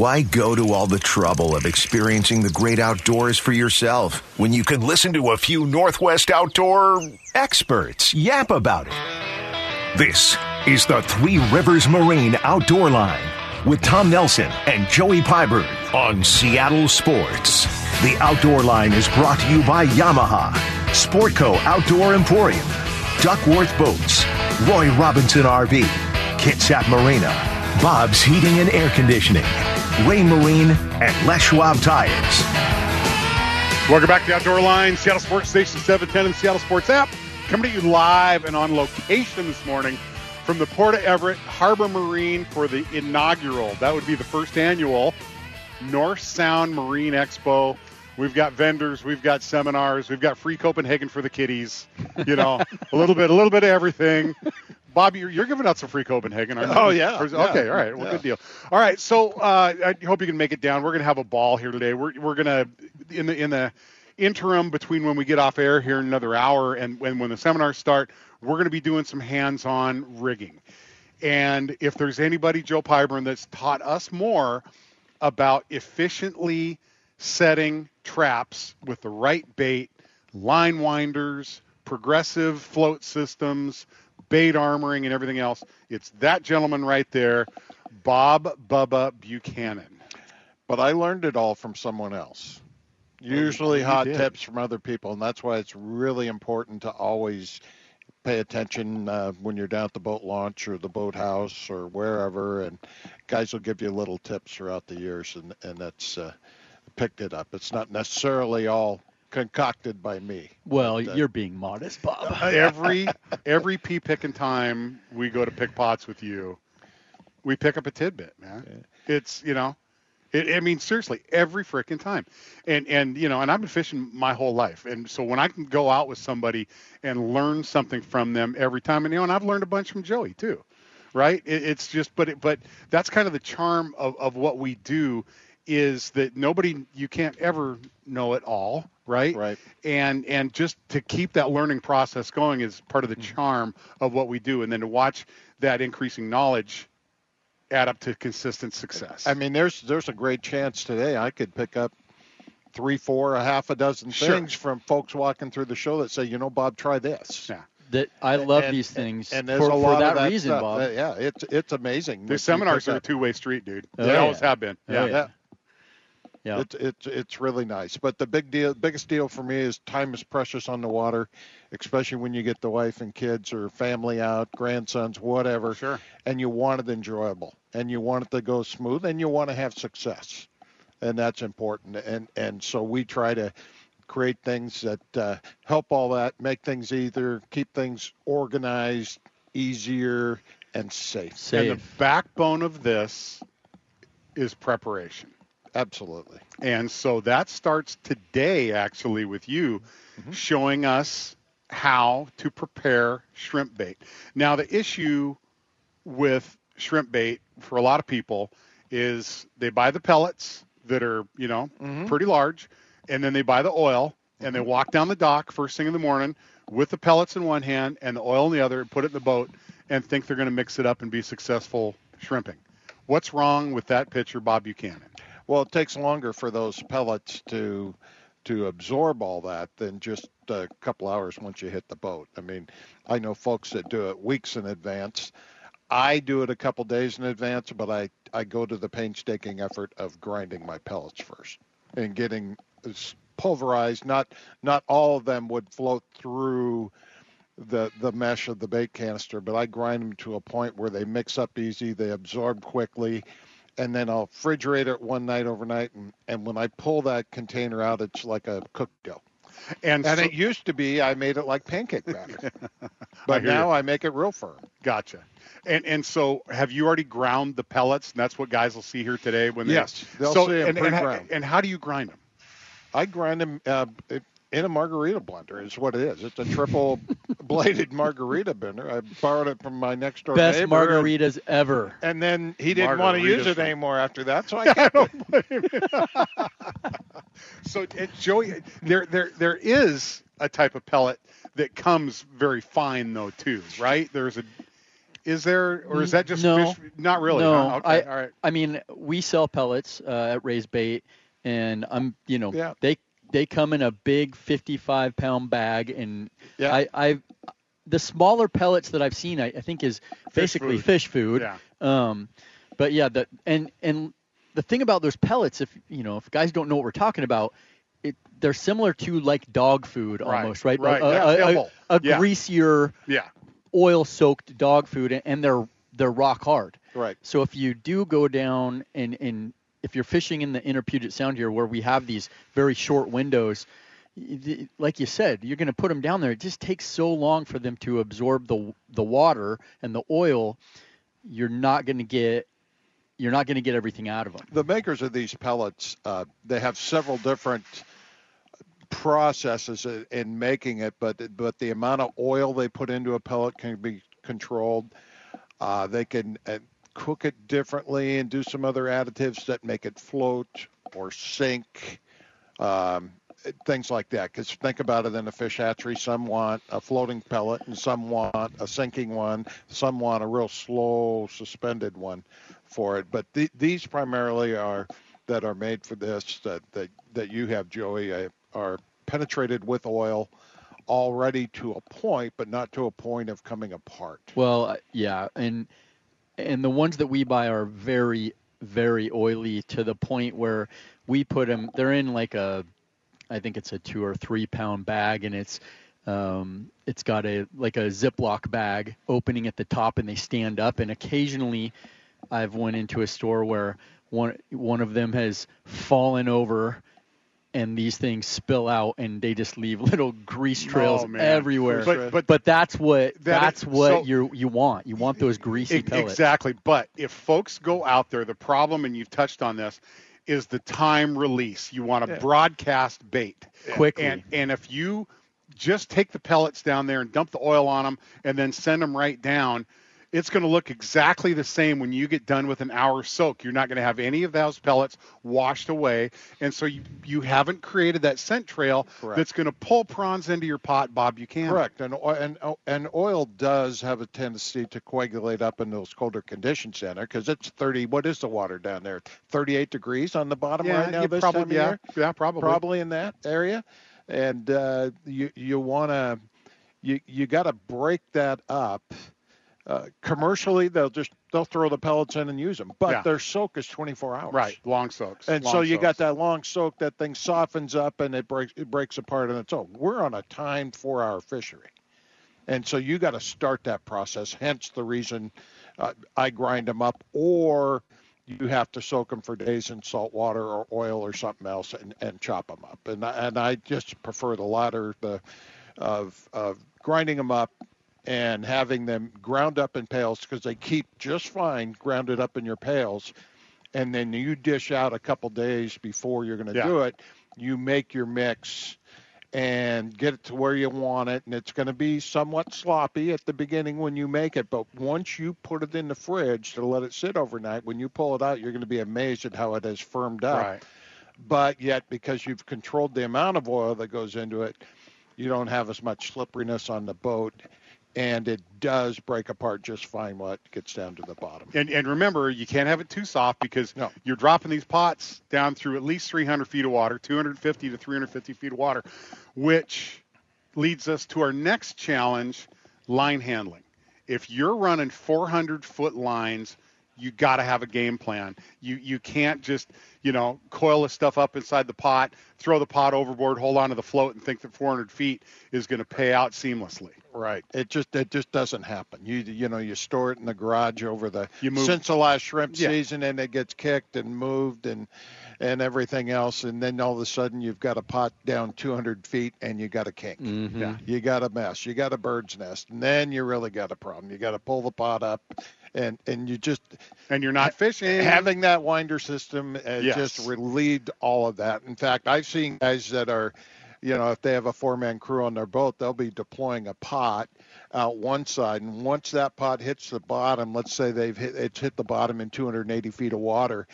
Why go to all the trouble of experiencing the great outdoors for yourself when you can listen to a few Northwest outdoor experts yap about it? This is the Three Rivers Marine Outdoor Line with Tom Nelson and Joey Pyburn on Seattle Sports. The Outdoor Line is brought to you by Yamaha, Sportco Outdoor Emporium, Duckworth Boats, Roy Robinson RV, Kitsap Marina, Bob's Heating and Air Conditioning, Raymarine, and Les Schwab Tires. Welcome back to the Outdoor Line, Seattle Sports Station 710 and Seattle Sports app. Coming to you live and on location this morning from the Port of Everett Harbor Marine for the inaugural, that would be the first annual North Sound Marine Expo. We've got vendors, we've got seminars, we've got free Copenhagen for the kiddies. You know, a little bit, a little bit of everything. Bob, you're, you're giving out some free Copenhagen, aren't you? Oh yeah. Okay, yeah. all right. Well, Yeah. good deal. All right, so uh, I hope you can make it down. We're gonna have a ball here today. We're we're gonna in the in the interim between when we get off air here in another hour and when when the seminars start, we're gonna be doing some hands-on rigging. And if there's anybody, Joe Pyburn, that's taught us more about efficiently setting traps with the right bait, line winders, progressive float systems, bait armoring, and everything else, it's that gentleman right there, Bob Bubba Buchannan. But I learned it all from someone else. Usually hot did. tips from other people, and that's why it's really important to always pay attention uh, when you're down at the boat launch or the boathouse or wherever. And guys will give you little tips throughout the years, and and that's uh, picked it up. It's not necessarily all concocted by me. Well, But, uh, you're being modest, Bob. every every pea picking time we go to pick pots with you, we pick up a tidbit, man. It's you know, it, I mean seriously, every freaking time, and and you know, and I've been fishing my whole life, and so when I can go out with somebody and learn something from them every time, and you know, and I've learned a bunch from Joey too, right? It, it's just, but it, but that's kind of the charm of of what we do is that nobody you can't ever know it all right Right. and and just to keep that learning process going is part of the charm of what we do and then to watch that increasing knowledge add up to consistent success I mean, there's there's a great chance today I could pick up three, four, a half a dozen Sure. things from folks walking through the show that say, you know, Bob, try this. yeah That I love And- these things and there's for, a for lot that, of that reason, stuff. Bob. Uh, yeah, it's it's amazing. the seminars are a two-way street dude Oh, they yeah. always have been Oh, yeah, yeah. Yeah, it's it's it's really nice. But the big deal, biggest deal for me is time is precious on the water, especially when you get the wife and kids or family out, grandsons, whatever. sure And you want it enjoyable, and you want it to go smooth, and you want to have success, and that's important. And and so we try to create things that uh, help all that, make things either keep things organized, easier, and safe. safe. and the backbone of this is preparation Absolutely. And so that starts today, actually, with you mm-hmm. showing us how to prepare shrimp bait. Now, the issue with shrimp bait for a lot of people is they buy the pellets that are, you know, mm-hmm. pretty large, and then they buy the oil and they mm-hmm. walk down the dock first thing in the morning with the pellets in one hand and the oil in the other and put it in the boat and think they're going to mix it up and be successful shrimping. What's wrong with that picture, Bob Buchannan? Well, it takes longer for those pellets to to absorb all that than just a couple hours once you hit the boat. I mean, I know folks that do it weeks in advance. I do it a couple days in advance, but I, I go to the painstaking effort of grinding my pellets first and getting pulverized. Not not all of them would float through the the mesh of the bait canister, but I grind them to a point where they mix up easy, they absorb quickly, and then I'll refrigerate it one night overnight, and, and when I pull that container out, it's like a cooked dough. And, And so- it used to be I made it like pancake batter, but hear now you. I make it real firm. Gotcha. And and so have you already ground the pellets? And that's what guys will see here today when they Yes, they'll so, see 'em and, and, pre-ground. and how do you grind them? I grind them uh, in a margarita blender. Is what it is. It's a triple bladed margarita blender. I borrowed it from my next door Best neighbor. and- margaritas ever. And then he didn't want to use it anymore after that, so I kept it. So uh, Joey, there there there is a type of pellet that comes very fine though too, right? There's a Is there, or is that just no, fish? Not really. No, huh? Okay, I, all right. I mean, we sell pellets uh, at Raised Bait, and I'm, you know, Yeah. they they come in a big 55 pound bag, and Yeah. I, I, the smaller pellets that I've seen, I, I think is basically food. fish food. Yeah. Um, but yeah, the and and the thing about those pellets, if you know, if guys don't know what we're talking about, it they're similar to like dog food almost, right? right, A, yeah, a- a- Yeah. greasier, Yeah. oil-soaked dog food, and- and they're they're rock hard. Right. So if you do go down and and if you're fishing in the inner Puget Sound here, where we have these very short windows, like you said, you're going to put them down there. It just takes so long for them to absorb the the water and the oil. You're not going to get you're not going to get everything out of them. The makers of these pellets, uh, they have several different processes in making it, but but the amount of oil they put into a pellet can be controlled. Uh, they can uh, cook it differently and do some other additives that make it float or sink, um, things like that. Because think about it in a fish hatchery, some want a floating pellet and some want a sinking one. Some want a real slow suspended one for it. But th- these primarily are that are made for this that that, that you have, Joey, uh, are penetrated with oil already to a point, but not to a point of coming apart. Well, uh, yeah, and and the ones that we buy are very very oily to the point where we put them. They're in like a, I think it's a two or three pound bag, and it's um, it's got a like a Ziploc bag opening at the top, and they stand up. And occasionally, I've went into a store where one one of them has fallen over. And these things spill out, and they just leave little grease trails Oh, everywhere. But but But that's what That that's is- what so- you you want. You want those greasy E- pellets. Exactly. But if folks go out there, the problem, and you've touched on this, is the time release. You want to Yeah. broadcast bait Quickly. And and if you just take the pellets down there and dump the oil on them, and then send them right down. It's going to look exactly the same when you get done with an hour soak. You're not going to have any of those pellets washed away, and so you, you haven't created that scent trail Correct. that's going to pull prawns into your pot, Bob Buchannan. Correct, and and and oil does have a tendency to coagulate up in those colder conditions down there because it's 30. What is the water down there? 38 degrees on the bottom Yeah, right now this probably, time of yeah, year. yeah, probably. Probably in that area, and uh, you you want to you you got to break that up. Uh, commercially, they'll just they'll throw the pellets in and use them, but Yeah. their soak is 24 hours. Right, long soaks. And long so you got that long soak, that thing softens up and it breaks it breaks apart on its own. We're on a timed four hour fishery. And so you got to start that process. Hence the reason uh, I grind them up, or you have to soak them for days in salt water or oil or something else and, and chop them up. And I, and I just prefer the latter, the of of grinding them up and having them ground up in pails because they keep just fine grounded up in your pails and then you dish out a couple days before you're going to Yeah. do it you make your mix and get it to where you want it and it's going to be somewhat sloppy at the beginning when you make it but once you put it in the fridge to let it sit overnight when you pull it out you're going to be amazed at how it has firmed up Right. but yet because you've controlled the amount of oil that goes into it you don't have as much slipperiness on the boat and it does break apart just fine when it gets down to the bottom And, and remember, you can't have it too soft because No. you're dropping these pots down through at least 300 feet of water, 250 to 350 feet of water, which leads us to our next challenge line handling. If you're running 400 foot lines, you got to have a game plan. You you can't just you know coil the stuff up inside the pot, throw the pot overboard, hold on to the float, and think that 400 feet is going to pay out seamlessly. Right. It just it just doesn't happen. You you know you store it in the garage over the You move- since the last shrimp Yeah. season and it gets kicked and moved and and everything else and then all of a sudden you've got a pot down 200 feet and you got a kink. Mhm. Yeah. You got a mess. You got a bird's nest and then you really got a problem. You got to pull the pot up and and you just And you're not fishing. having that winder system uh, Yes. just relieved all of that. In fact, I've seen guys that are, you know, if they have a four-man crew on their boat, they'll be deploying a pot out one side, and once that pot hits the bottom, let's say they've hit it's hit the bottom in 280 feet of water,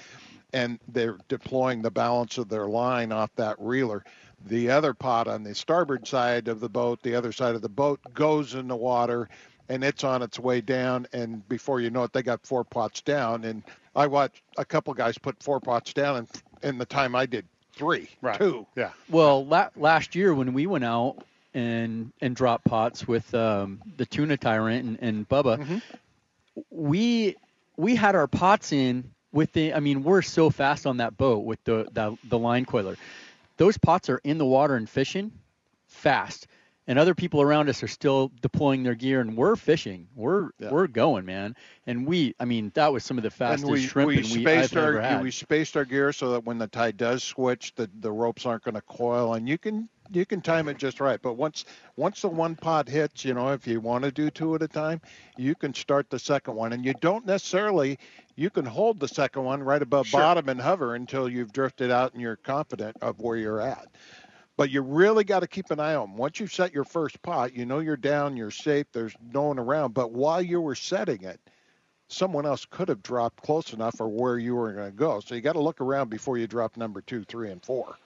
and they're deploying the balance of their line off that reeler. The other pot on the starboard side of the boat, the other side of the boat, goes in the water and it's on its way down. And before you know it, they got four pots down. And I watched a couple guys put four pots down, and in the time I did three, Right. two. Yeah. Well, la- last year when we went out and and dropped pots with um, the tuna tyrant and, and Bubba, Mhm. we we had our pots in with the. I mean, we're so fast on that boat with the the, the line coiler. Those pots are in the water and fishing fast. And other people around us are still deploying their gear, and we're fishing. We're Yeah. we're going, man. And we, I mean, that was some of the fastest and we, shrimping we we, spaced our ever had. we spaced our gear so that when the tide does switch, the, the ropes aren't going to coil, and you can you can time it just right. But once once the one pot hits, you know, if you want to do two at a time, you can start the second one, and you don't necessarily you can hold the second one right above Sure. bottom and hover until you've drifted out and you're confident of where you're at. But you really got to keep an eye on them. Once you set your first pot, you know you're down, you're safe, there's no one around. But while you were setting it, someone else could have dropped close enough or where you were going to go. So you got to look around before you drop number two, three, and four.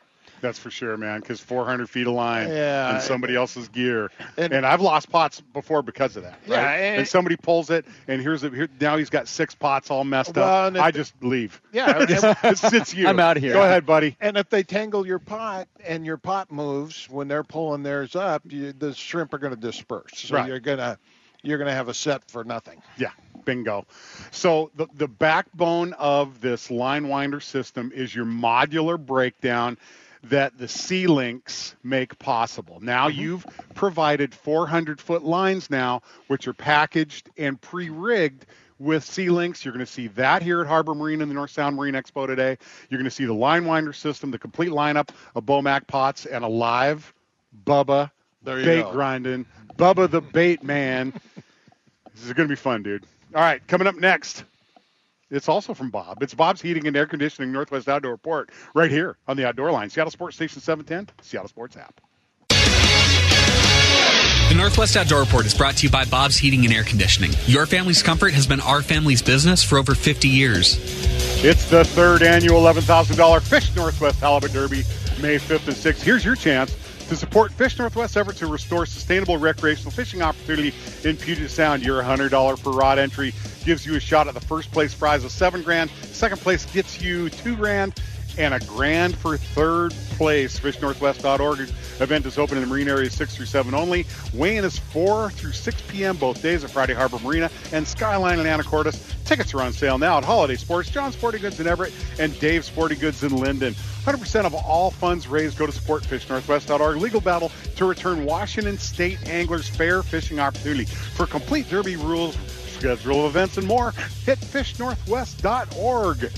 That's for sure, man. Because 400 feet of line Yeah. and somebody else's gear, And- and, I've lost pots before because of that. Right? Yeah, and, and- somebody pulls it, and here's the here, now he's got six pots all messed Well, up. if I the- just leave. Yeah, it's, it's, it's you. I'm out of here. Go ahead, buddy. And if they tangle your pot and your pot moves when they're pulling theirs up, you, the shrimp are going to disperse. So Right. you're gonna you're gonna have a set for nothing. Yeah, bingo. So the the backbone of this line winder system is your modular breakdown that the Sea Links make possible. Now mm-hmm. you've provided 400 foot lines now, which are packaged and pre-rigged with Sea Links. You're going to see that here at Harbor Marine in the North Sound Marine Expo today. You're going to see the line winder system, the complete lineup of Beau-Mac pots, and a live Bubba There you bait go. grinding. Bubba the bait man. This is going to be fun, dude. All right, coming up next. It's also from Bob. It's Bob's Heating and Air Conditioning Northwest Outdoor Report right here on the Outdoor Line. Seattle Sports Station 710, Seattle Sports app. The Northwest Outdoor Report is brought to you by Bob's Heating and Air Conditioning. Your family's comfort has been our family's business for over 50 years. It's the third annual $11,000 Fish Northwest Halibut Derby, May 5th and 6th. Here's your chance to support Fish Northwest effort to restore sustainable recreational fishing opportunity in Puget Sound. Your $100 per rod entry gives you a shot at the first place prize of seven grand. Second place gets you two grand and a grand for third place. FishNorthwest.org event is open in the marine area 6 through 7 only. Weigh-in is 4 through 6 p.m. both days at Friday Harbor Marina and Skyline in Anacortes. Tickets are on sale now at Holiday Sports, John Sporting Goods in Everett, and Dave Sporting Goods in Lynden. 100% of all funds raised go to support FishNorthwest.org legal battle to return Washington State anglers fair fishing opportunity. For complete derby rules, schedule of events, and more, hit FishNorthwest.org.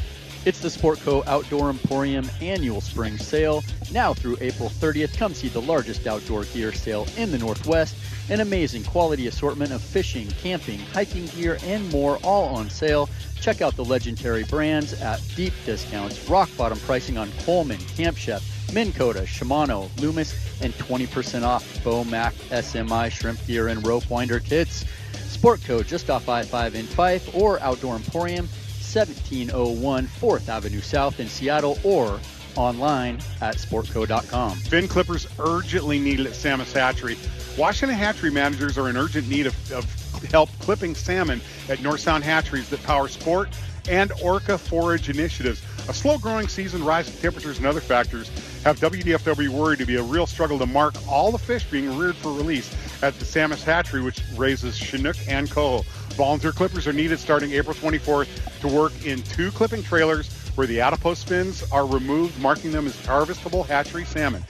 It's the Sportco Outdoor Emporium annual spring sale. Now through April 30th, come see the largest outdoor gear sale in the Northwest. An amazing quality assortment of fishing, camping, hiking gear, and more all on sale. Check out the legendary brands at deep discounts, rock bottom pricing on Coleman, Camp Chef, Minn Kota, Shimano, Loomis, and 20% off Beau-Mac, SMI, shrimp gear, and rope winder kits. Sportco just off I-5 in Fife or Outdoor Emporium, 1701 4th Avenue South in Seattle or online at sportco.com. Fin clippers urgently needed at Samish Hatchery. Washington hatchery managers are in urgent need of, of help clipping salmon at North Sound hatcheries that power sport and orca forage initiatives. A slow growing season, rising temperatures, and other factors have WDFW worried to be a real struggle to mark all the fish being reared for release at the Samish hatchery, which raises Chinook and coho. Volunteer clippers are needed starting April 24th to work in two clipping trailers where the adipose fins are removed, marking them as harvestable hatchery salmon.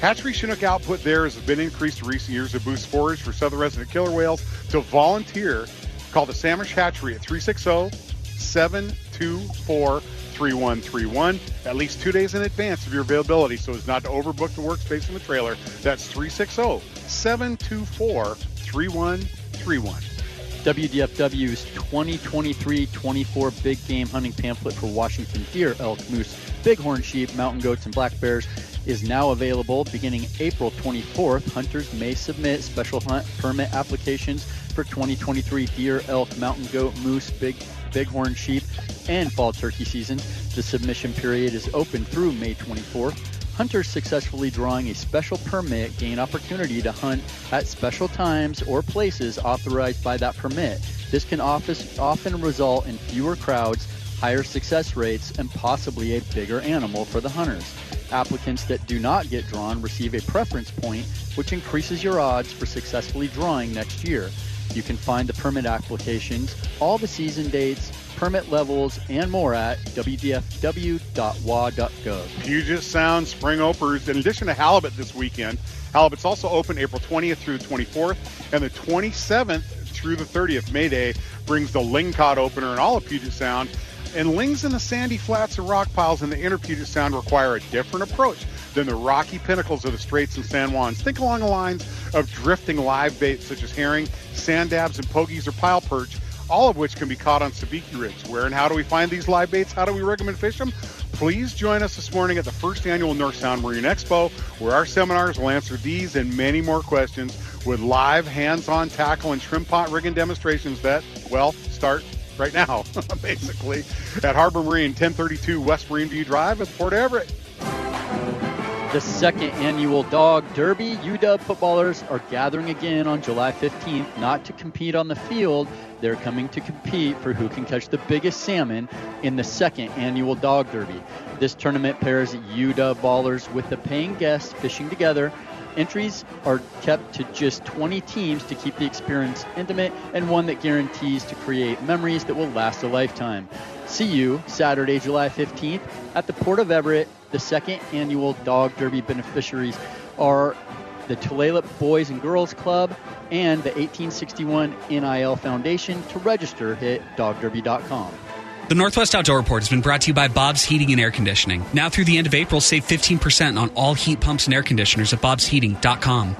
Hatchery Chinook output there has been increased in recent years to boost forage for southern resident killer whales. To volunteer, call the Samish Hatchery at 360 724 3131 at least two days in advance of your availability so as not to overbook the workspace in the trailer. That's 360 724 3131. WDFW's 2023-24 big game hunting pamphlet for Washington deer, elk, moose, bighorn sheep, mountain goats, and black bears is now available beginning April 24th. Hunters may submit special hunt permit applications for 2023 deer, elk, mountain goat, moose, big bighorn sheep, and fall turkey season. The submission period is open through May 24th. Hunters successfully drawing a special permit gain opportunity to hunt at special times or places authorized by that permit. This can often result in fewer crowds, higher success rates, and possibly a bigger animal for the hunters. Applicants that do not get drawn receive a preference point, which increases your odds for successfully drawing next year. You can find the permit applications, all the season dates, permit levels, and more at wdfw.wa.gov. Puget Sound Spring Opers, in addition to halibut this weekend, halibut's also open April 20th through the 24th, and the 27th through the 30th. May Day brings the Lingcod opener in all of Puget Sound. And lings in the sandy flats and rock piles in the inner Puget Sound require a different approach than the rocky pinnacles of the Straits and San Juans. Think along the lines of drifting live baits such as herring, sand dabs, and pogies or pile perch all of which can be caught on sabiki rigs. Where and how do we find these live baits? How do we and fish them? Please join us this morning at the first annual North Sound Marine Expo, where our seminars will answer these and many more questions with live hands-on tackle and shrimp pot rigging demonstrations that, well, start right now, basically, at Harbor Marine, 1032 West Marine View Drive at Port Everett. The second annual Dog Derby, UW footballers are gathering again on July 15th, not to compete on the field. They're coming to compete for who can catch the biggest salmon in the second annual Dog Derby. This tournament pairs UW ballers with the paying guests fishing together. Entries are kept to just 20 teams to keep the experience intimate and one that guarantees to create memories that will last a lifetime. See you Saturday, July 15th at the Port of Everett. The second annual Dog Derby beneficiaries are the Tulalip Boys and Girls Club and the 1861 NIL Foundation. To register, hit dogderby.com. The Northwest Outdoor Report has been brought to you by Bob's Heating and Air Conditioning. Now through the end of April, save 15% on all heat pumps and air conditioners at bobsheating.com.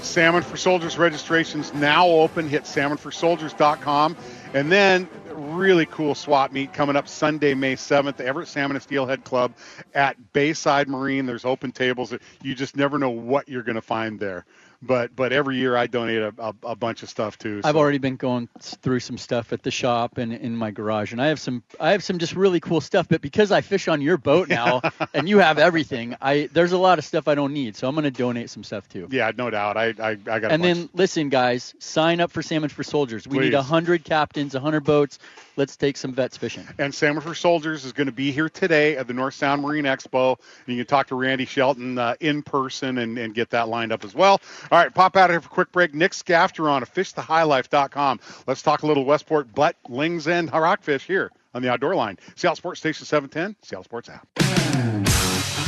Salmon for Soldiers registrations now open. Hit salmonforsoldiers.com. And then really cool swap meet coming up Sunday, May 7th, the Everett Salmon and Steelhead Club at Bayside Marine. There's open tables. You just never know what you're going to find there but but every year I donate a, a, a bunch of stuff too. So. I've already been going through some stuff at the shop and in my garage, and I have some I have some just really cool stuff. But because I fish on your boat now, and you have everything, I there's a lot of stuff I don't need, so I'm going to donate some stuff too. Yeah, no doubt. I I, I got. And then listen, guys, sign up for Salmon for Soldiers. We Please. need hundred captains, hundred boats. Let's take some vets fishing. And Salmon for Soldiers is going to be here today at the North Sound Marine Expo. And you can talk to Randy Shelton uh, in person and, and get that lined up as well. All right, pop out of here for a quick break. Nick Scafturon fishthehighlife.com. Let's talk a little Westport butt, lings, and rockfish here on the Outdoor Line. Seattle Sports Station 710, Seattle Sports app.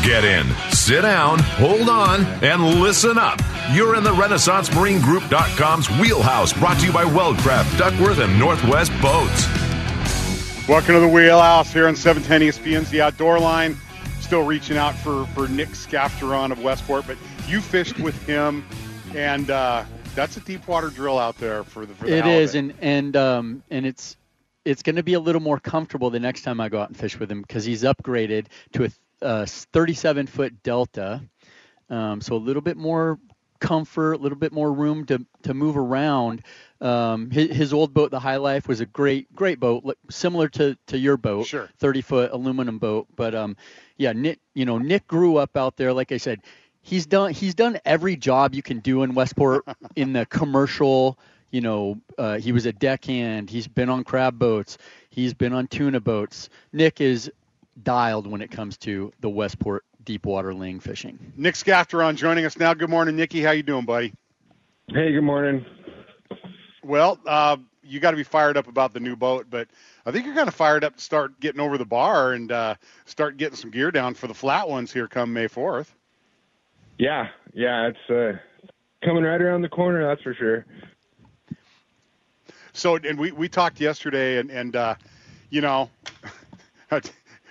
Get in, sit down, hold on, and listen up. You're in the RenaissanceMarineGroup.com's wheelhouse, brought to you by Weldcraft, Duckworth, and Northwest Boats. Welcome to the wheelhouse here on 710 ESPN's The Outdoor Line. Still reaching out for, for Nick Scafturon of Westport, but you fished with him, and uh, that's a deep water drill out there for the. For the it is, and and um, and it's it's going to be a little more comfortable the next time I go out and fish with him because he's upgraded to a uh, 37 foot Delta, um, so a little bit more comfort, a little bit more room to to move around. Um, his, his, old boat, the High Life, was a great, great boat, similar to, to your boat, sure. 30 foot aluminum boat. But um, yeah, Nick, you know, Nick grew up out there. Like I said, he's done he's done every job you can do in Westport in the commercial. You know, uh, he was a deckhand. He's been on crab boats. He's been on tuna boats. Nick is dialed when it comes to the Westport deep water ling fishing. Nick Scafturon joining us now. Good morning, Nicky. How you doing, buddy? Hey, good morning. Well, uh, you got to be fired up about the new boat, but I think you're kind of fired up to start getting over the bar and uh, start getting some gear down for the flat ones here come May 4th. Yeah, yeah, it's uh, coming right around the corner, that's for sure. So, and we, we talked yesterday, and, and uh, you know,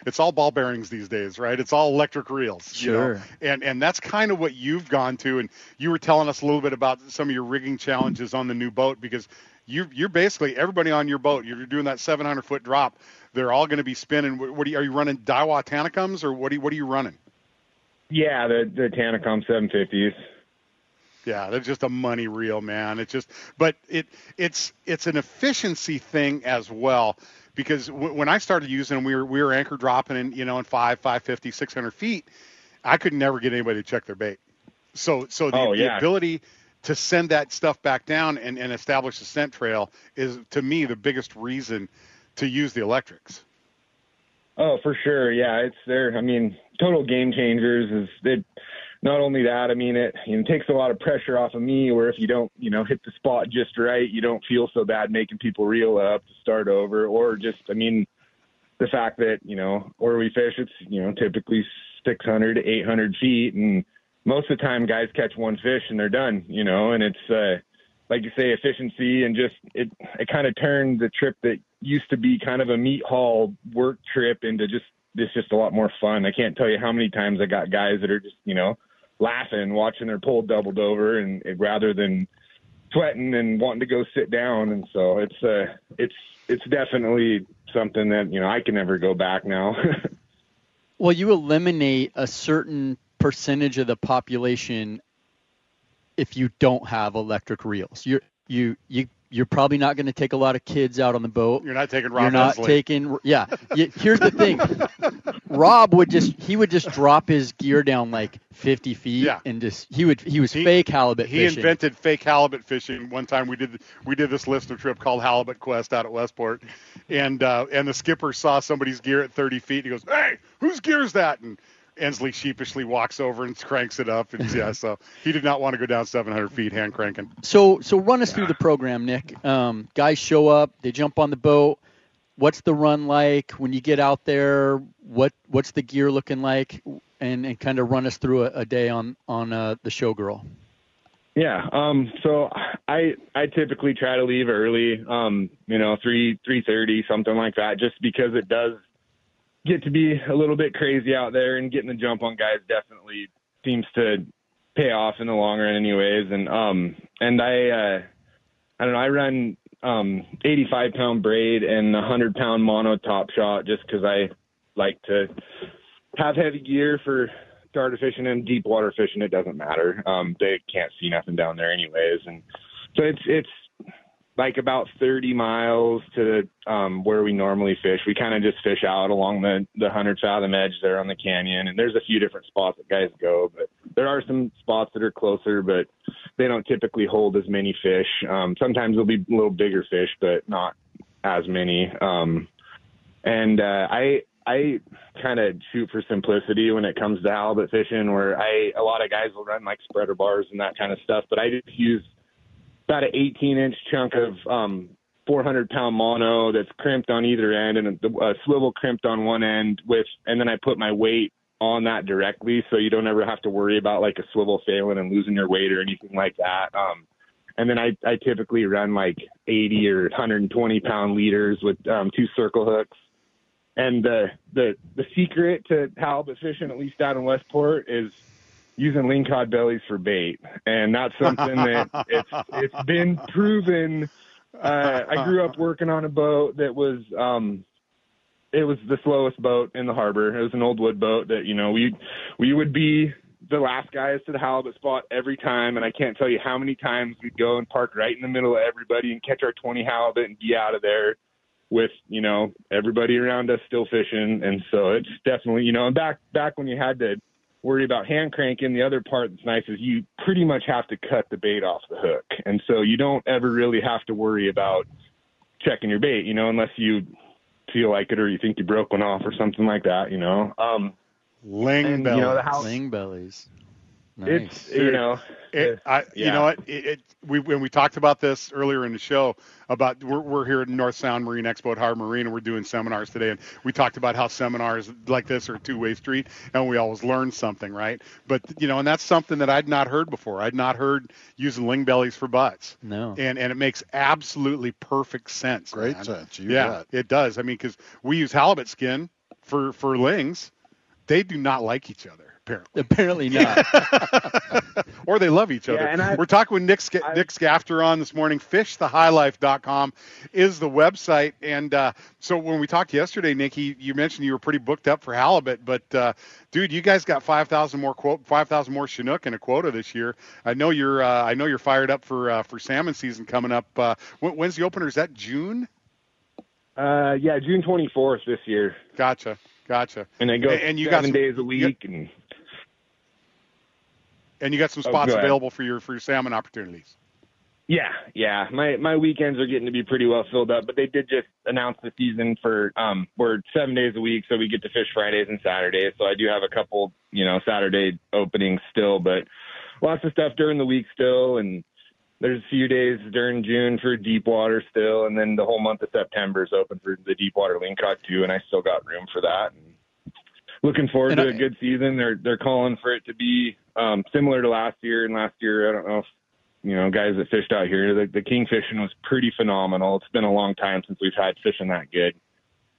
it's all ball bearings these days, right? It's all electric reels. Sure. You know? And and that's kind of what you've gone to. And you were telling us a little bit about some of your rigging challenges on the new boat because you you're basically everybody on your boat. You're doing that 700 foot drop. They're all going to be spinning. What are you, are you running Daiwa Tanacoms or what are you, what are you running? Yeah, the the Tanacom 750s. Yeah, they're just a money reel, man. It's just, but it it's it's an efficiency thing as well because w- when I started using them, we were we were anchor dropping in you know in five, five fifty, six hundred feet, I could never get anybody to check their bait. So so the, Oh, the ability to send that stuff back down and, and establish a scent trail is to me the biggest reason to use the electrics. Oh, for sure. Yeah, it's there. I mean, total game changers is it. Not only that, I mean, it you know, takes a lot of pressure off of me. Where if you don't, you know, hit the spot just right, you don't feel so bad making people reel up to start over, or just, I mean, the fact that you know where we fish, it's you know typically 600 to 800 feet, and most of the time guys catch one fish and they're done. You know, and it's uh, like you say, efficiency and just it. It kind of turned the trip that used to be kind of a meat haul work trip into just it's just a lot more fun. I can't tell you how many times I got guys that are just you know laughing watching their pole doubled over and, rather than sweating and wanting to go sit down and so it's uh it's it's definitely something that you know I can never go back now. Well, you eliminate a certain percentage of the population if you don't have electric reels. You're you you you're probably not going to take a lot of kids out on the boat. You're not taking Rob You're not Endsley. taking yeah. You, here's the thing. Rob would just he would just drop his gear down like 50 feet Yeah. and just he would he was He- fake halibut he fishing. invented fake halibut fishing. One time we did we did this listener trip called Halibut Quest out at Westport, and uh, and the skipper saw somebody's gear at 30 feet. And he goes, "Hey, whose gear is that?" And Endsley sheepishly walks over and cranks it up. And yeah, so he did not want to go down 700 feet hand cranking. So so run us through the program, Nick. Um, guys show up, they jump on the boat. What's the run like when you get out there? What what's the gear looking like? And and kind of run us through a, a day on on uh, the showgirl. Yeah. Um, so I I typically try to leave early. Um, you know, three three thirty, something like that, just because it does get to be a little bit crazy out there, and getting the jump on guys definitely seems to pay off in the long run, anyways. And um, and I uh, I don't know, I run um 85 pound braid and 100 pound mono top shot just because I like to have heavy gear for darter fishing and deep water fishing. It doesn't matter. Um, they can't see nothing down there anyways, and so it's it's like about 30 miles to um, where we normally fish. We kind of just fish out along the the 100 fathom edge there on the canyon, and there's a few different spots that guys go, but there are some spots that are closer, but they don't typically hold as many fish. Um, sometimes there'll be a little bigger fish, but not as many. Um, and uh, I I kind of shoot for simplicity when it comes to halibut fishing, where I a lot of guys will run like spreader bars and that kind of stuff, but I just use about an 18 inch chunk of um, 400 pound mono that's crimped on either end and a, a swivel crimped on one end with, and then I put my weight on that directly, so you don't ever have to worry about like a swivel failing and losing your weight or anything like that. Um, and then I, I typically run like 80 or 120 pound leaders with um, two circle hooks. And the the the secret to halibut fishing, at least out in Westport, is using lingcod bellies for bait, and that's something that it's it's been proven. Uh, I grew up working on a boat that was um, it was the slowest boat in the harbor. It was an old wood boat that you know we we would be the last guys to the halibut spot every time, and I can't tell you how many times we'd go and park right in the middle of everybody and catch our 20 halibut and be out of there with you know everybody around us still fishing, and so it's definitely you know and back back when you had to worry about hand cranking, the other part that's nice is you pretty much have to cut the bait off the hook, and so you don't ever really have to worry about checking your bait, you know, unless you feel like it or you think you broke one off or something like that, you know. Um, Ling and, belly. you know the house. Sling bellies. Nice. It's you know It, I, You know what? It, it, we when we talked about this earlier in the show about we're, we're here at North Sound Marine Expo at Harbor Marine and we're doing seminars today and we talked about how seminars like this are a two-way street and we always learn something, right? But you know, and that's something that I'd not heard before. I'd not heard using ling bellies for butts. No. And and it makes absolutely perfect sense. Great man. sense. You yeah, bet. it does. I mean, because we use halibut skin for for lings, they do not like each other apparently. Apparently not. or they love each Yeah, other. and I- We're talking with Nick, Sca- I- Nick Scafturon this morning. FishTheHighLife.com is the website. And uh, so when we talked yesterday, Nick, you, you mentioned you were pretty booked up for halibut, but uh, dude, you guys got 5,000 more quote, 5,000 more Chinook in a quota this year. I know you're, uh, I know you're fired up for uh, for salmon season coming up. Uh, when, when's the opener? Is that June? uh, yeah, June 24th this year, Gotcha, gotcha. and they go And- and you got seven some- days a you- week, and and you got some Oh, spots ahead. available for your for your salmon opportunities. Yeah, yeah. My my weekends are getting to be pretty well filled up, but they did just announce the season for um we're seven days a week, so we get to fish Fridays and Saturdays. So I do have a couple, you know, Saturday openings still, but lots of stuff during the week still and there's a few days during June for deep water still, and then the whole month of September is open for the deep water lingcod too, and I still got room for that. And looking forward And to I- a good season. They're they're calling for it to be um, similar to last year, and last year I don't know if you know guys that fished out here. The, the king fishing was pretty phenomenal. It's been a long time since we've had fishing that good.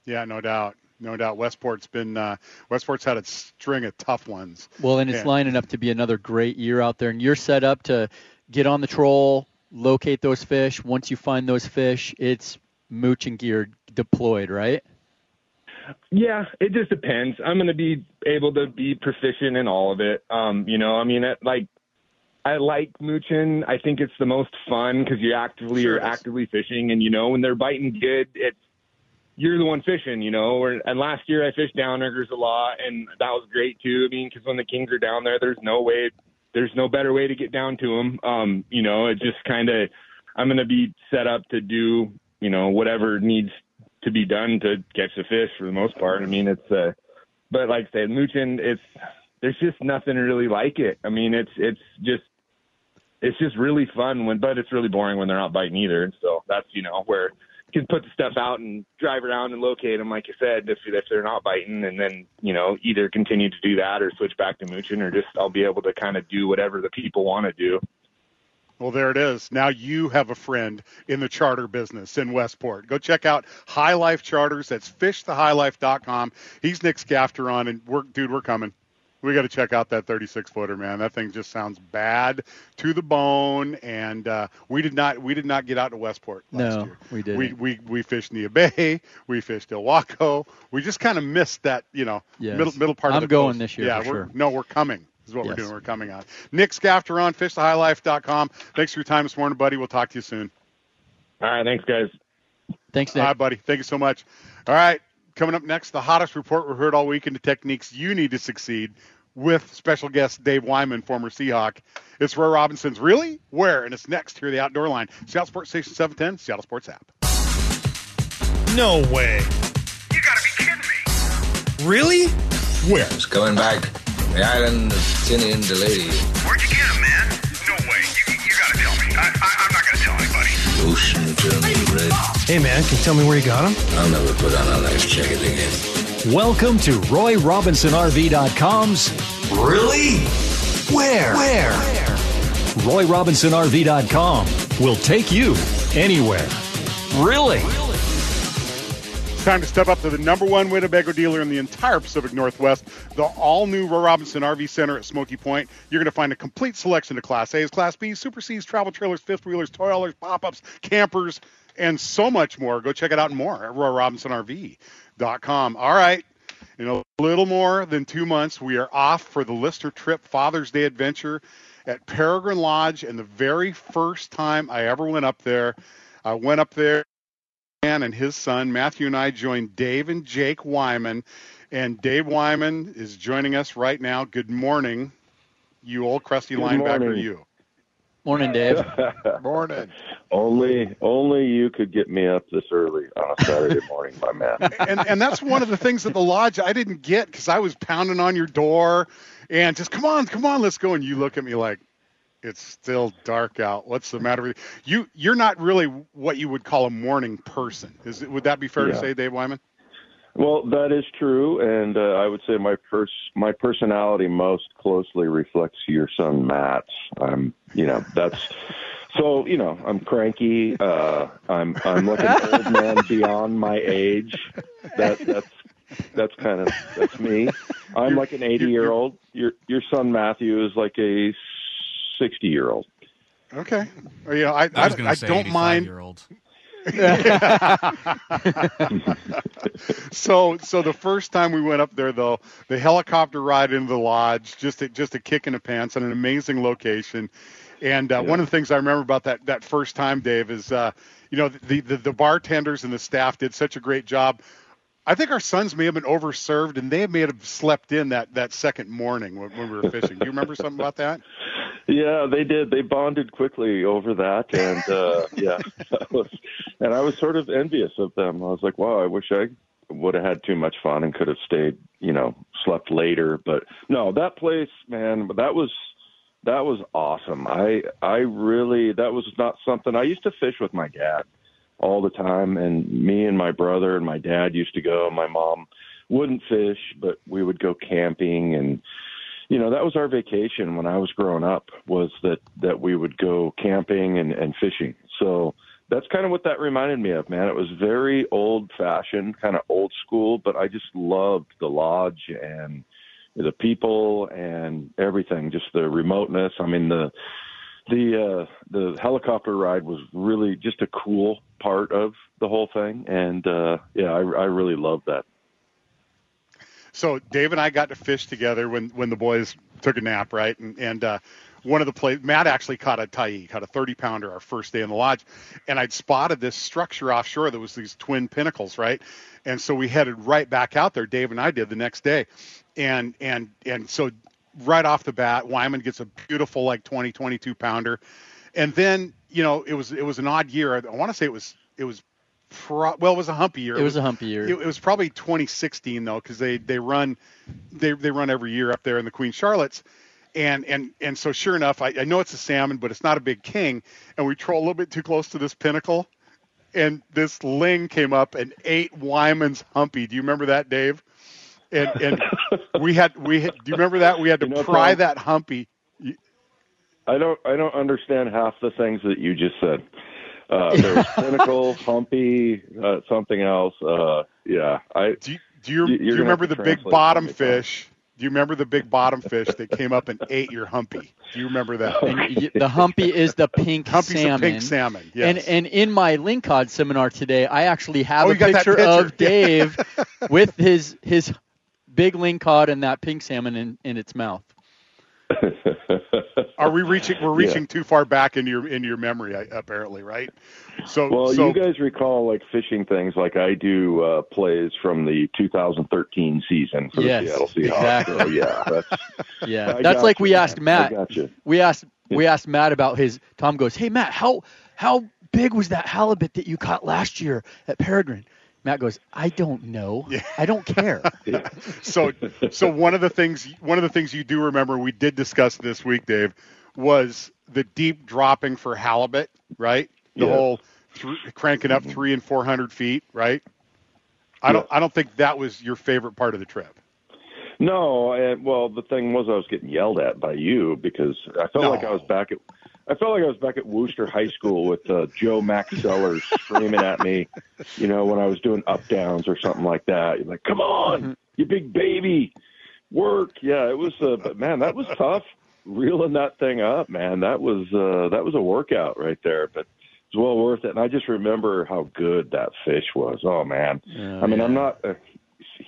Yeah, no doubt, no doubt. Westport's been uh, Westport's had a string of tough ones. Well, and it's Yeah. lining up to be another great year out there, and you're set up to get on the troll, locate those fish. Once you find those fish, it's mooching gear deployed, right? Yeah, it just depends. I'm going to be able to be proficient in all of it. Um, you know, I mean, it, like I like mooching. I think it's the most fun because you actively Sure are actively fishing, and you know when they're biting good, it's you're the one fishing. You know, Or- and last year I fished downriggers a lot, and that was great too. I mean, because when the kings are down there, there's no way, there's no better way to get down to them. Um, you know, it just kind of I'm going to be set up to do you know whatever needs to be done to catch the fish for the most part. I mean, it's uh, but like I said, mooching, it's there's just nothing really like it. I mean, it's it's just it's just really fun when, but it's really boring when they're not biting either. So that's you know where you can put the stuff out and drive around and locate them, like you said, if if they're not biting, and then you know either continue to do that or switch back to mooching, or just I'll be able to kind of do whatever the people want to do. Well, there it is. Now you have a friend in the charter business in Westport. Go check out High Life Charters. That's fishthehighlife.com. He's Nick Scafturon, and we're, dude, we're coming. We got to check out that 36 footer, man. That thing just sounds bad to the bone. And uh, we did not, we did not get out to Westport last No, year. we didn't. We, we we fished Neah Bay. We fished Ilwaco. We just kind of missed that, you know, Yes. middle middle part of the. I'm going coast. this year Yeah, for we're, sure. no, we're coming. Is what we're doing. We're coming on. Nick Scafturon, fishthehighlife.com. Thanks for your time this morning, buddy. We'll talk to you soon. All right, thanks guys. Thanks, All Nick. right, buddy. Thank you so much. All right, coming up next, the hottest report we heard all week into techniques you need to succeed with special guest Dave Wyman, former Seahawk. It's Roy Robinson's Really? Where? And it's next here, the Outdoor Line. Seattle Sports Station 710, Seattle Sports app. No way. You gotta be kidding me. Really? Where? It's coming back. The island of Tinny and the lady. Where'd you get him, man? No way. You, you gotta tell me. I, I, I'm not gonna tell anybody. Ocean turned red. Hey, man, can you tell me where you got them? I'll never put on a life jacket again. Welcome to RoyRobinsonRV.com's Really? Where? Where? RoyRobinsonRV.com will take you anywhere. Really? It's time to step up to the number one Winnebago dealer in the entire Pacific Northwest, the all new Roy Robinson RV Center at Smoky Point. You're going to find a complete selection of Class A's, Class B's, Super C's, travel trailers, fifth wheelers, toy haulers, pop ups, campers, and so much more. Go check it out and more at RoyRobinsonRV.com. All right. In a little more than two months, we are off for the Lister Trip Father's Day adventure at Peregrine Lodge. And the very first time I ever went up there, I went up there and his son Matthew and I joined Dave and Jake Wyman, and Dave Wyman is joining us right now. Good morning, you old crusty Good linebacker, morning. you. Morning, Dave. Morning. only only you could get me up this early on a Saturday morning, my man. And and that's one of the things at the lodge I didn't get because I was pounding on your door and just come on, come on, let's go. And you look at me like it's still dark out. What's the matter with you? You you're not really what you would call a morning person. Is it? Would that be fair to say, Dave Wyman? Well, that is true, and uh, I would say my pers- my personality most closely reflects your son Matt's. I'm, you know, that's so. You know, I'm cranky. Uh, I'm I'm like an old man beyond my age. That that's that's kind of that's me. I'm like an 80 year old. Your your son Matthew is like a 60 year old. Okay. Or, you know, I I was I, going I to say don't mind. Year old. so so the first time we went up there though the helicopter ride into the lodge just a, just a kick in the pants and an amazing location and uh, one of the things i remember about that that first time dave is uh, you know the, the the bartenders and the staff did such a great job I think our sons may have been overserved, and they may have slept in that, that second morning when, when we were fishing. Do you remember something about that? Yeah, they did. They bonded quickly over that, and uh, yeah, I was, and I was sort of envious of them. I was like, wow, I wish I would have had too much fun and could have stayed, you know, slept later. But no, that place, man, that was that was awesome. I I really that was not something I used to fish with my dad all the time, and me and my brother and my dad used to go. My mom wouldn't fish, but we would go camping and you know that was our vacation when I was growing up was that that we would go camping and, and fishing. So that's kind of what that reminded me of, man. It was very old fashioned, kind of old school, but I just loved the lodge and the people and everything, just the remoteness. I mean the the uh the helicopter ride was really just a cool part of the whole thing and uh yeah, I I really loved that. So Dave and I got to fish together when when the boys took a nap, right? And and uh, one of the plays, Matt actually caught a tyee, caught a 30 pounder our first day in the lodge, and I'd spotted this structure offshore that was these twin pinnacles, right? And so we headed right back out there. Dave and I did the next day, and and and so right off the bat, Wyman gets a beautiful like 20 22 pounder, and then you know it was it was an odd year. I want to say it was it was Pro, well, it was a humpy year. It was a humpy year. It, it was probably 2016 though, because they they run they they run every year up there in the Queen Charlotte's, and and and so sure enough, I, I know it's a salmon, but it's not a big king, and we troll a little bit too close to this pinnacle, and this ling came up and ate Wyman's humpy. Do you remember that, Dave? And and we had we had, do you remember that we had to You know, pry Tom- that humpy. I don't I don't understand half the things that you just said. Uh, there was pinnacle, humpy, uh, something else. Uh, yeah, I. Do you, do you, do you remember the big bottom for me, fish? Do you remember the big bottom fish that came up and ate your humpy? Do you remember that? And the humpy is the pink Humpy's salmon. a pink salmon. Yes. And and in my lingcod seminar today, I actually have Oh, a you got that picture, picture. of Dave with his his big lingcod and that pink salmon in, in its mouth. Are we reaching? We're Yeah. reaching too far back in your into your memory, apparently, right? So, Well, so you guys recall like fishing things like I do uh, plays from the 2013 season for Yes, the Seattle Seahawks. exactly. So, yeah, that's, Yeah, I that's like you, we asked. Matt. I got you. We asked we asked Matt about his. Tom goes, "Hey Matt, how how big was that halibut that you caught last year at Peregrine?" Matt goes, "I don't know. I don't care." so so one of the things one of the things you do remember we did discuss this week, Dave, was the deep dropping for halibut, right? The Yeah. whole th- cranking up mm-hmm. three and four hundred feet, right? I don't I don't think that was your favorite part of the trip. No, and well, the thing was I was getting yelled at by you because I felt No. like I was back at I felt like I was back at Wooster High School with uh, Joe Max Sellers screaming at me, you know, when I was doing up downs or something like that. You're like, "Come on, you big baby, work!" Yeah, it was. Uh, but man, that was tough reeling that thing up. Man, that was uh, that was a workout right there. But it's well worth it. And I just remember how good that fish was. Oh man, I mean, I'm not a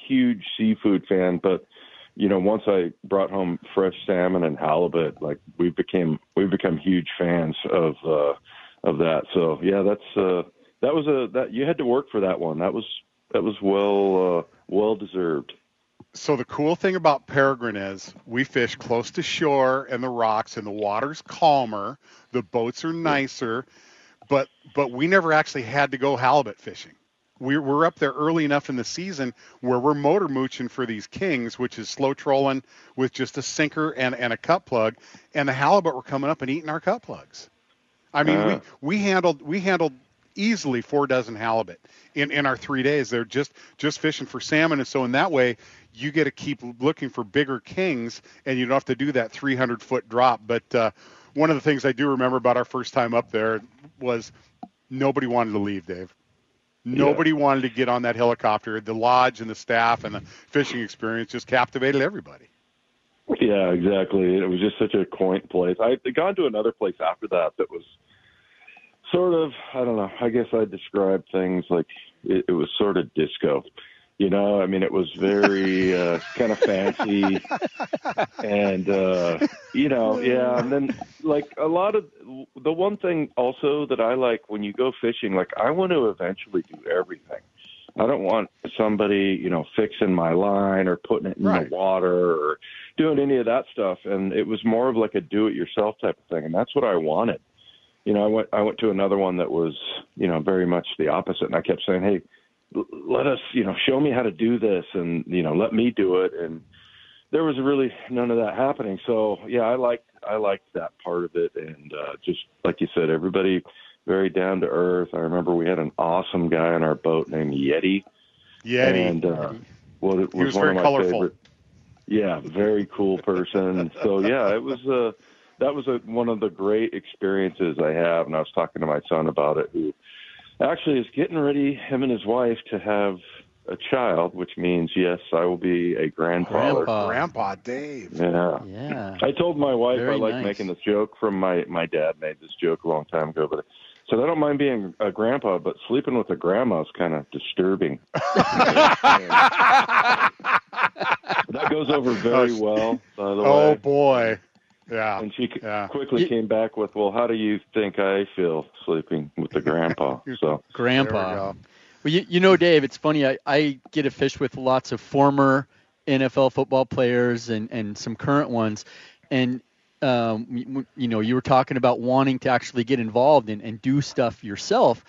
huge seafood fan, but you know, once I brought home fresh salmon and halibut, like we became we become huge fans of uh of that. So yeah, that's uh that was a that you had to work for that one. That was that was well uh well deserved. So the cool thing about Peregrine is we fish close to shore and the rocks and the water's calmer, the boats are nicer, but but we never actually had to go halibut fishing. We're, we're up there early enough in the season where we're motor mooching for these kings, which is slow trolling with just a sinker and, and a cut plug, and the halibut were coming up and eating our cut plugs. I mean, Ah. we, we handled we handled easily four dozen halibut in, in our three days. They're just just fishing for salmon, and so in that way, you get to keep looking for bigger kings, and you don't have to do that 300 foot drop. But uh, one of the things I do remember about our first time up there was nobody wanted to leave, Dave. Nobody wanted to get on that helicopter. The lodge and the staff and the fishing experience just captivated everybody. Yeah, exactly. It was just such a quaint place. I had gone to another place after that that was sort of I don't know. I guess I'd describe things like it, it was sort of disco. You know, I mean, it was very uh, kind of fancy, and uh, you know, yeah. And then like a lot of the one thing also that I like when you go fishing, like I want to eventually do everything. I don't want somebody, you know, fixing my line or putting it in Right. the water or doing any of that stuff. And it was more of like a do-it-yourself type of thing, and that's what I wanted. You know, I went I went to another one that was, you know, very much the opposite, and I kept saying, "Hey, let us, you know, show me how to do this, and you know, let me do it." And there was really none of that happening. So yeah, I liked I liked that part of it, and uh, just like you said, everybody very down to earth. I remember we had an awesome guy on our boat named Yeti. Yeti. And uh, well, it was, He was one very of my colorful. favorite. Yeah, very cool person. so yeah, it was uh, that was a, one of the great experiences I have, and I was talking to my son about it, who actually is getting ready, him and his wife, to have a child, which means yes, I will be a grandfather. Grandpa. Grandpa Dave. Yeah. Yeah. I told my wife Very I like nice. making this joke from my my dad made this joke a long time ago, but I said I don't mind being a grandpa, but sleeping with a grandma is kind of disturbing. that goes over very well, by the Oh way. boy. Yeah. And she Yeah. quickly You- came back with, "Well, how do you think I feel sleeping with the grandpa?" So There we Grandpa. Well, you, you know, Dave, it's funny. I, I get to fish with lots of former NFL football players and, and some current ones. And, um, you, you know, you were talking about wanting to actually get involved and, and do stuff yourself.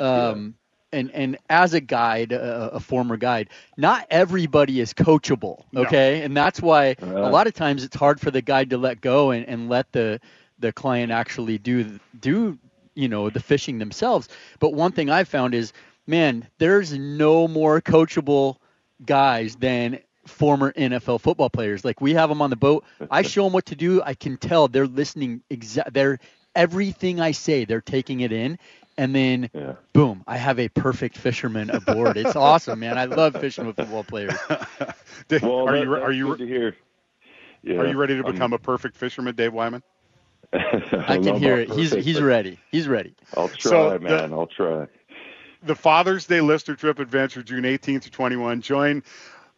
Um, and, and as a guide, a, a former guide, not everybody is coachable. No. Okay. And that's why a Uh. lot of times it's hard for the guide to let go and, and let the, the client actually do, do, you know, the fishing themselves. But one thing I've found is, man, there's no more coachable guys than former NFL football players. Like we have them on the boat. I show them what to do. I can tell they're listening. Exa- they're everything I say. They're taking it in, and then yeah. boom, I have a perfect fisherman aboard. It's awesome, man. I love fishing with football players. Dave, Well, are that- you are you good to hear? Yeah, are you ready to I'm- become a perfect fisherman, Dave Wyman? I can hear it. He's he's ready. He's ready. I'll try, So the- man. I'll try. the Father's Day Listener Trip Adventure, June 18th to 21. Join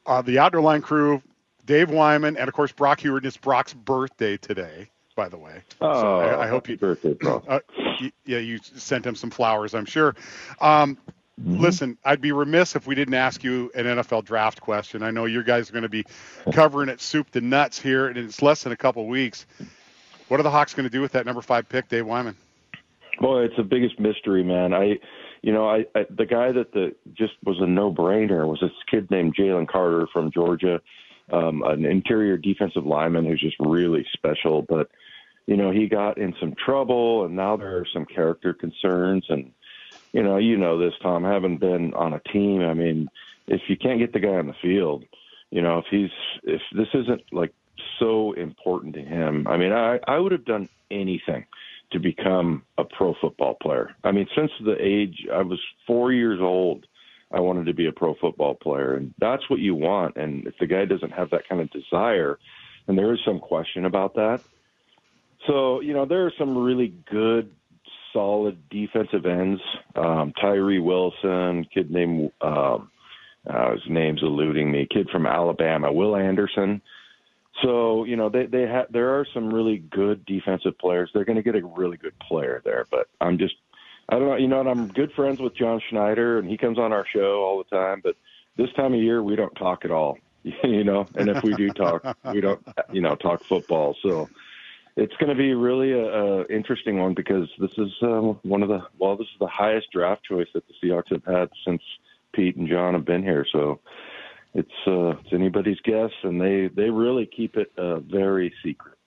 uh, the Outdoor Line crew, Dave Wyman, and of course Brock Huard. It's Brock's birthday today, by the way. Oh, so I, I hope you, birthday, bro. uh, yeah, you sent him some flowers, I'm sure. Um, Mm-hmm. Listen, I'd be remiss if we didn't ask you an NFL draft question. I know you guys are going to be covering it soup to nuts here, and it's less than a couple weeks. What are the Hawks going to do with that number five pick, Dave Wyman? Boy, it's the biggest mystery, man. I, you know, I, I the guy that the just was a no-brainer was this kid named Jalen Carter from Georgia, um, an interior defensive lineman who's just really special. But you know, he got in some trouble, and now there are some character concerns. And you know, you know this, Tom, having been on a team. I mean, if you can't get the guy on the field, you know, if he's if this isn't like so important to him, I mean, I I would have done anything to become a pro football player. I mean, since the age I was four years old, I wanted to be a pro football player, and that's what you want. And if the guy doesn't have that kind of desire, and there is some question about that. So, you know, there are some really good, solid defensive ends. Um, Tyree Wilson, kid named, um, uh, his name's eluding me, kid from Alabama, Will Anderson. So you know they they have there are some really good defensive players. They're going to get a really good player there, but I'm just I don't know. You know, and I'm good friends with John Schneider, and he comes on our show all the time. But this time of year, we don't talk at all. You know, and if we do talk, we don't you know talk football. So it's going to be really a, a interesting one because this is uh, one of the well, this is the highest draft choice that the Seahawks have had since Pete and John have been here. So it's uh, it's anybody's guess, and they they really keep it uh, very secret.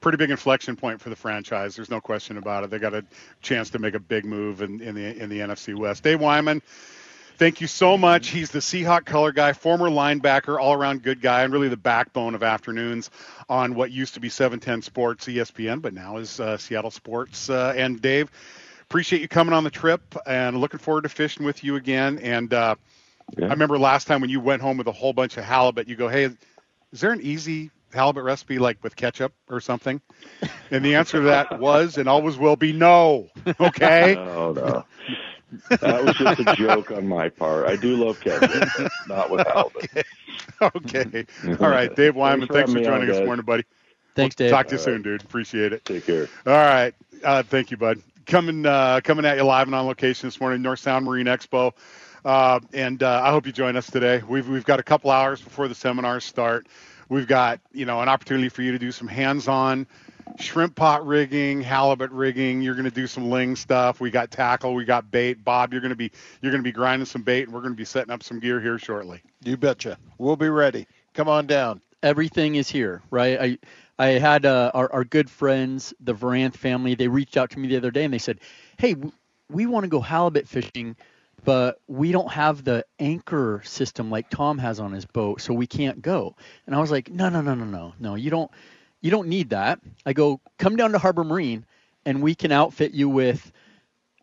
pretty big inflection point for the franchise. There's no question about it. They got a chance to make a big move in, in the in the NFC West. Dave Wyman, thank you so much. He's the Seahawk color guy, former linebacker, all around good guy, and really the backbone of afternoons on what used to be 710 Sports ESPN, but now is uh, Seattle Sports. Uh, and Dave, appreciate you coming on the trip, and looking forward to fishing with you again. And uh, Yeah. I remember last time when you went home with a whole bunch of halibut, you go, "Hey, is there an easy halibut recipe like with ketchup or something?" And the answer to that was and always will be no. Okay. No, no. That was just a joke on my part. I do love ketchup, but not with halibut. okay. All right, Dave Wyman, thanks Thanks for for joining on, us this morning, buddy. Thanks, We'll Dave. Talk to you All soon, right. dude. Appreciate it. Take care. All right. Uh, thank you, bud. Coming uh, coming at you live and on location this morning, North Sound Marine Expo. Uh, and uh, I hope you join us today. We've we've got a couple hours before the seminars start. We've got you know an opportunity for you to do some hands-on shrimp pot rigging, halibut rigging. You're going to do some ling stuff. We got tackle. We got bait. Bob, you're going to be you're going to be grinding some bait, and we're going to be setting up some gear here shortly. You betcha. We'll be ready. Come on down. Everything is here, right? I I had uh, our our good friends, the Varanth family. They reached out to me the other day and they said, "Hey, we want to go halibut fishing." but we don't have the anchor system like Tom has on his boat, so we can't go. And I was like, no, no, no, no, no, no, you don't, you don't need that. I go, come down to Harbor Marine, and we can outfit you with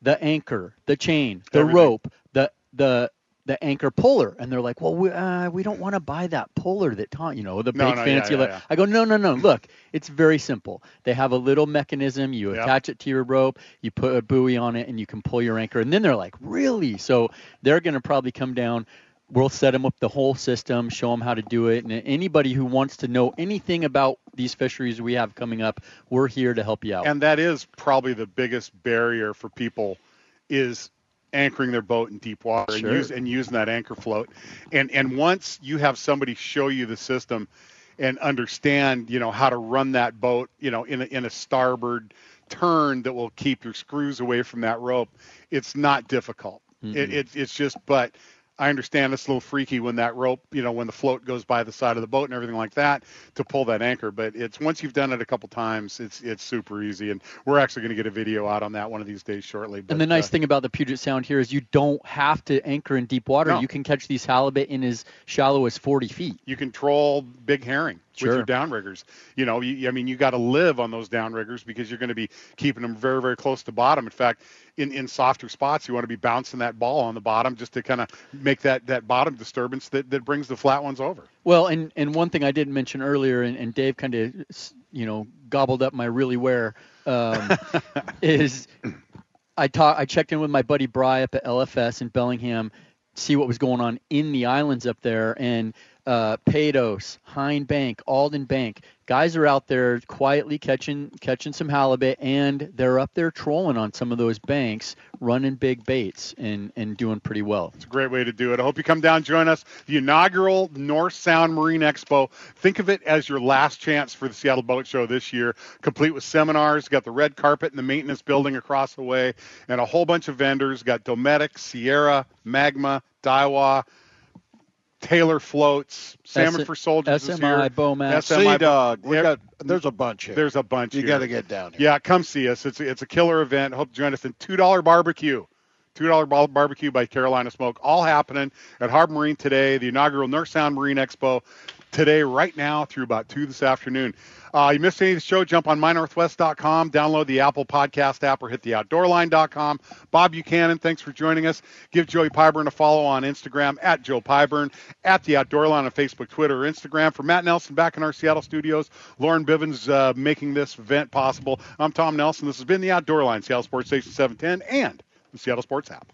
the anchor, the chain, the Everything. rope, the the the anchor puller. And they're like, well, we, uh, we don't want to buy that puller that Tom, you know, the big No, no, yeah, fancy. yeah, yeah. I go, no, no, no. Look, it's very simple. They have a little mechanism. You Yep. attach it to your rope, you put a buoy on it, and you can pull your anchor. And then they're like, really? So they're going to probably come down. We'll set them up the whole system, show them how to do it. And anybody who wants to know anything about these fisheries we have coming up, we're here to help you out. And that is probably the biggest barrier for people is anchoring their boat in deep water Sure. and, use, and using that anchor float. And and once you have somebody show you the system and understand, you know, how to run that boat, you know, in a, in a starboard turn that will keep your screws away from that rope, it's not difficult. It, it, it's just, but I understand it's a little freaky when that rope, you know, when the float goes by the side of the boat and everything like that to pull that anchor. But it's once you've done it a couple times, it's it's super easy. And we're actually going to get a video out on that one of these days shortly. But, and the nice uh, thing about the Puget Sound here is you don't have to anchor in deep water. No. You can catch these halibut in as shallow as 40 feet. you control big herring Sure. with your downriggers. You know, you, I mean, you got to live on those downriggers because you're going to be keeping them very, very close to bottom. In fact, in, in softer spots, you want to be bouncing that ball on the bottom just to kind of make that, that bottom disturbance that, that brings the flat ones over. Well, and, and one thing I didn't mention earlier, and, and Dave kind of, you know, gobbled up my really where, um, is I talk, I checked in with my buddy Bry up at LFS in Bellingham, see what was going on in the islands up there, and uh, Paydos, Hein Bank, Alden Bank, guys are out there quietly catching catching some halibut, and they're up there trolling on some of those banks, running big baits, and and doing pretty well. It's a great way to do it. I hope you come down, join us. The inaugural North Sound Marine Expo. Think of it as your last chance for the Seattle Boat Show this year, complete with seminars. Got the red carpet in the maintenance building across the way, and a whole bunch of vendors. Got Dometic, Sierra, Magma, Daiwa. Taylor floats, Salmon S- for Soldiers is here. SMI, Beau-Mac. SMI, Sea Dog. We got there's a bunch here. There's a bunch. you here. got to get down here. Yeah, come see us. It's it's a killer event. Hope to join us in two dollar barbecue. Two dollar barbecue by Carolina Smoke, all happening at Harbor Marine today. The inaugural North Sound Marine Expo today, right now, through about two this afternoon. Uh, you missed any of the show? Jump on mynorthwest.com, download the Apple Podcast app, or hit the outdoorline.com. Bob Buchannan, thanks for joining us. Give Joey Pyburn a follow on Instagram at Joe Pyburn, at the Outdoor Line on Facebook, Twitter, or Instagram. For Matt Nelson back in our Seattle studios, Lauren Bivens uh, making this event possible. I'm Tom Nelson. This has been the Outdoor Line, Seattle Sports Station 710, and the Seattle Sports app.